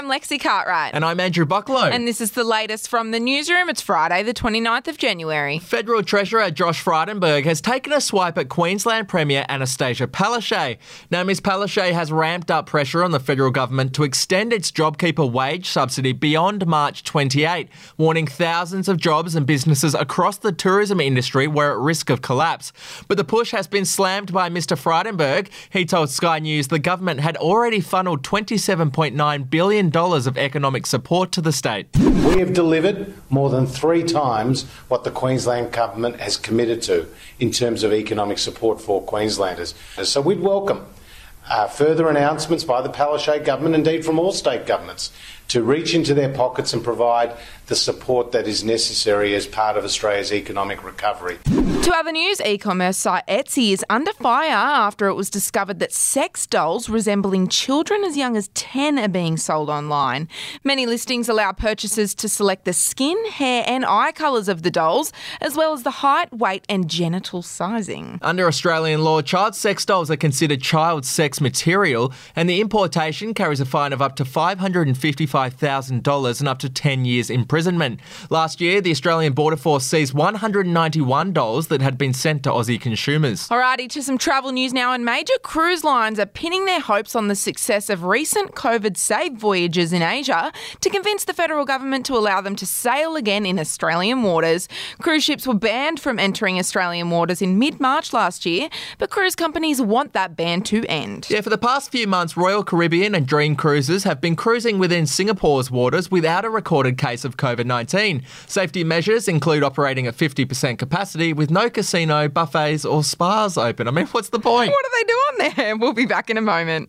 I'm Lexi Cartwright. And I'm Andrew Bucklow. And this is the latest from the newsroom. It's Friday, the 29th of January. Federal Treasurer Josh Frydenberg has taken a swipe at Queensland Premier Annastacia Palaszczuk. Now, Ms Palaszczuk has ramped up pressure on the federal government to extend its JobKeeper wage subsidy beyond March 28, warning thousands of jobs and businesses across the tourism industry were at risk of collapse. But the push has been slammed by Mr Frydenberg. He told Sky News the government had already funneled $27.9 billion billion of economic support to the state. We have delivered more than three times what the Queensland government has committed to in terms of economic support for Queenslanders. So we'd welcome uh, further announcements by the Palaszczuk government, indeed from all state governments, to reach into their pockets and provide the support that is necessary as part of Australia's economic recovery. To other news, e commerce site Etsy is under fire after it was discovered that sex dolls resembling children as young as 10 are being sold online. Many listings allow purchasers to select the skin, hair, and eye colours of the dolls, as well as the height, weight, and genital sizing. Under Australian law, child sex dolls are considered child sex material, and the importation carries a fine of up to 555 $25,000 and up to 10 years imprisonment. Last year, the Australian Border Force seized 191 dolls that had been sent to Aussie consumers. Alrighty, to some travel news now, and major cruise lines are pinning their hopes on the success of recent COVID safe voyages in Asia to convince the federal government to allow them to sail again in Australian waters. Cruise ships were banned from entering Australian waters in mid March last year, but cruise companies want that ban to end. Yeah, for the past few months, Royal Caribbean and Dream Cruises have been cruising within Singapore's waters without a recorded case of COVID 19. Safety measures include operating at 50% capacity with no casino, buffets, or spas open. I mean, what's the point? What do they do on there? We'll be back in a moment.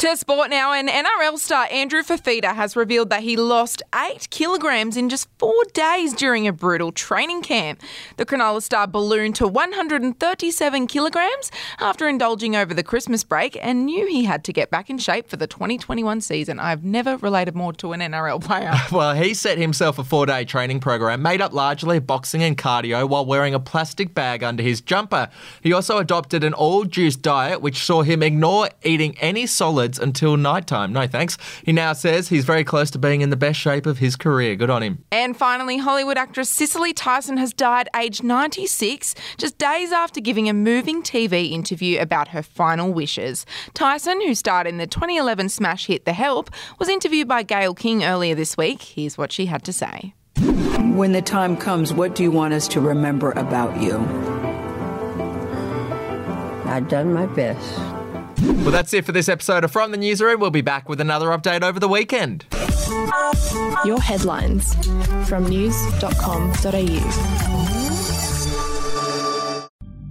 To sport now, and NRL star Andrew Fifita has revealed that he lost eight kilograms in just four days during a brutal training camp. The Cronulla star ballooned to 137 kilograms after indulging over the Christmas break and knew he had to get back in shape for the 2021 season. I've never related more to an NRL player. well, he set himself a four day training program made up largely of boxing and cardio while wearing a plastic bag under his jumper. He also adopted an all juice diet, which saw him ignore eating any solids solids until nighttime. No thanks. He now says he's very close to being in the best shape of his career. Good on him. And finally, Hollywood actress Cicely Tyson has died aged 96, just days after giving a moving TV interview about her final wishes. Tyson, who starred in the 2011 smash hit The Help, was interviewed by Gayle King earlier this week. Here's what she had to say. When the time comes, what do you want us to remember about you? I've done my best. Well, that's it for this episode of From the Newsroom. We'll be back with another update over the weekend. Your headlines from news.com.au.